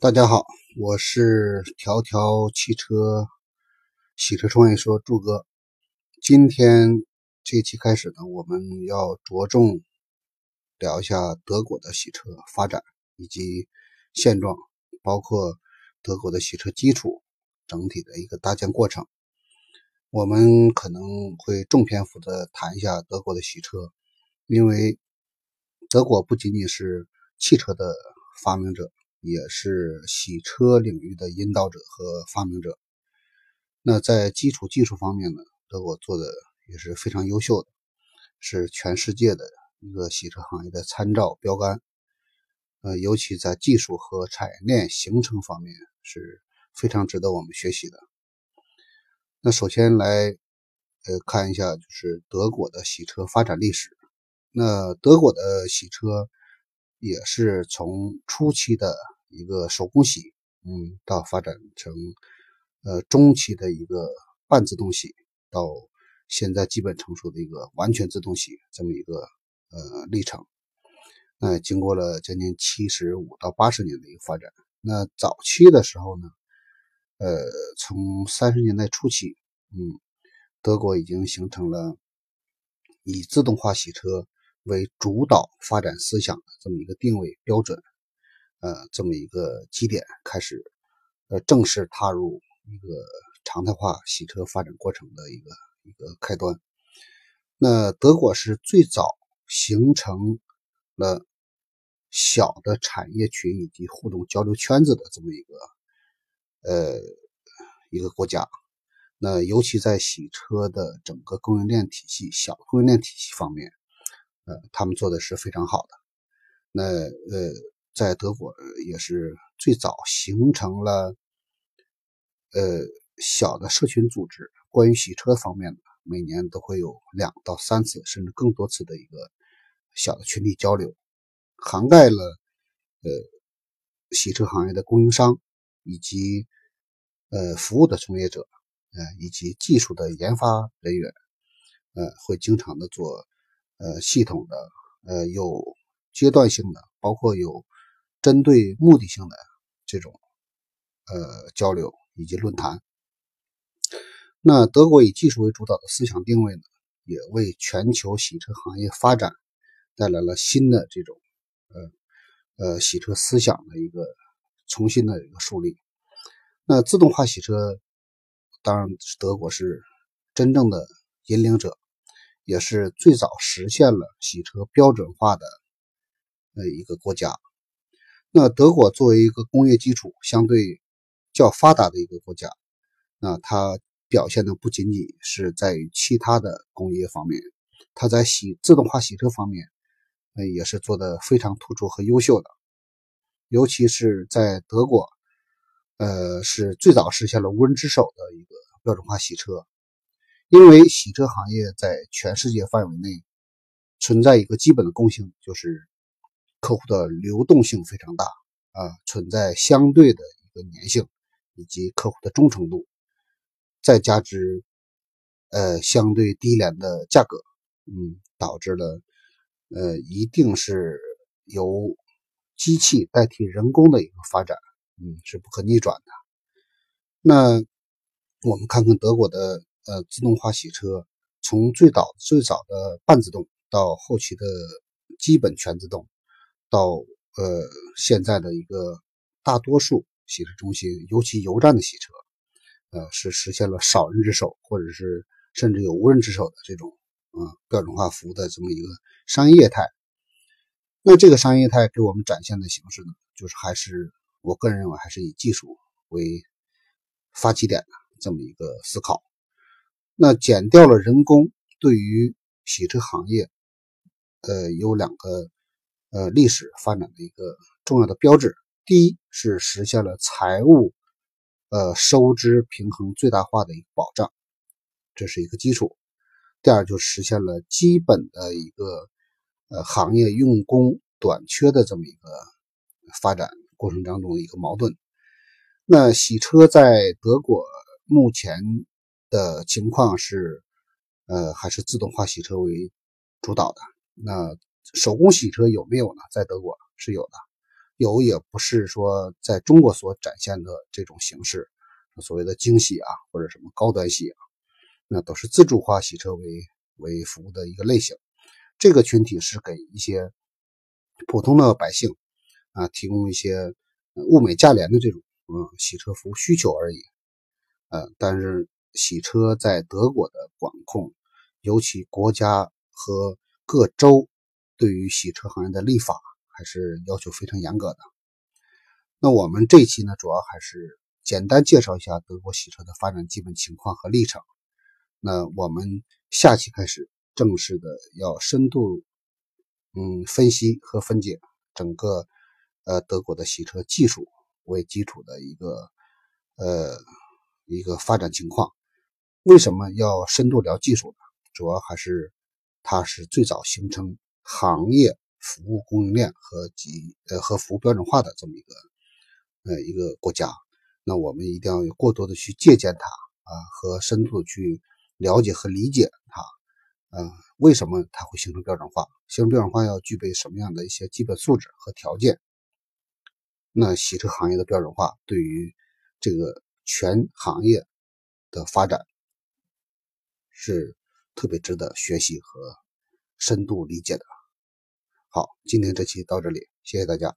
大家好，我是条条汽车洗车创业说柱哥。今天这期开始呢，我们要着重聊一下德国的洗车发展以及现状，包括德国的洗车基础整体的一个搭建过程。我们可能会重篇幅的谈一下德国的洗车，因为德国不仅仅是汽车的发明者。也是洗车领域的引导者和发明者。那在基础技术方面呢，德国做的也是非常优秀的，是全世界的一个洗车行业的参照标杆。呃，尤其在技术和产业链形成方面是非常值得我们学习的。那首先来呃看一下，就是德国的洗车发展历史。那德国的洗车。也是从初期的一个手工洗，嗯，到发展成呃中期的一个半自动洗，到现在基本成熟的一个完全自动洗这么一个呃历程。那经过了将近七十五到八十年的一个发展。那早期的时候呢，呃，从三十年代初期，嗯，德国已经形成了以自动化洗车。为主导发展思想的这么一个定位标准，呃，这么一个基点开始，呃，正式踏入一个常态化洗车发展过程的一个一个开端。那德国是最早形成了小的产业群以及互动交流圈子的这么一个呃一个国家。那尤其在洗车的整个供应链体系、小供应链体系方面。呃，他们做的是非常好的。那呃，在德国也是最早形成了呃小的社群组织，关于洗车方面的，每年都会有两到三次甚至更多次的一个小的群体交流，涵盖了呃洗车行业的供应商以及呃服务的从业者，呃以及技术的研发人员，呃会经常的做。呃，系统的，呃，有阶段性的，包括有针对目的性的这种呃交流以及论坛。那德国以技术为主导的思想定位呢，也为全球洗车行业发展带来了新的这种呃呃洗车思想的一个重新的一个树立。那自动化洗车，当然德国是真正的引领者。也是最早实现了洗车标准化的呃一个国家。那德国作为一个工业基础相对较发达的一个国家，那它表现的不仅仅是在于其他的工业方面，它在洗自动化洗车方面，呃也是做的非常突出和优秀的。尤其是在德国，呃是最早实现了无人值守的一个标准化洗车。因为洗车行业在全世界范围内存在一个基本的共性，就是客户的流动性非常大啊，存在相对的一个粘性，以及客户的忠诚度，再加之呃相对低廉的价格，嗯，导致了呃一定是由机器代替人工的一个发展，嗯，是不可逆转的。那我们看看德国的。呃，自动化洗车从最早最早的半自动，到后期的基本全自动，到呃现在的一个大多数洗车中心，尤其油站的洗车，呃是实现了少人之手，或者是甚至有无人值守的这种啊标准化服务的这么一个商业业态。那这个商业态给我们展现的形式呢，就是还是我个人认为还是以技术为发起点的这么一个思考。那减掉了人工，对于洗车行业，呃，有两个呃历史发展的一个重要的标志。第一是实现了财务呃收支平衡最大化的一个保障，这是一个基础。第二就实现了基本的一个呃行业用工短缺的这么一个发展过程当中的一个矛盾。那洗车在德国目前。的情况是，呃，还是自动化洗车为主导的。那手工洗车有没有呢？在德国是有的，有也不是说在中国所展现的这种形式，所谓的精洗啊，或者什么高端洗啊，那都是自助化洗车为为服务的一个类型。这个群体是给一些普通的百姓啊提供一些物美价廉的这种嗯洗车服务需求而已。呃，但是洗车在德国的管控，尤其国家和各州对于洗车行业的立法。还是要求非常严格的。那我们这一期呢，主要还是简单介绍一下德国洗车的发展基本情况和历程。那我们下期开始正式的要深度嗯分析和分解整个呃德国的洗车技术为基础的一个呃一个发展情况。为什么要深度聊技术呢？主要还是它是最早形成行业。服务供应链和及呃和服务标准化的这么一个呃一个国家，那我们一定要有过多的去借鉴它啊，和深度的去了解和理解它，嗯，为什么它会形成标准化？形成标准化要具备什么样的一些基本素质和条件？那洗车行业的标准化对于这个全行业的发展是特别值得学习和深度理解的。好，今天这期到这里，谢谢大家。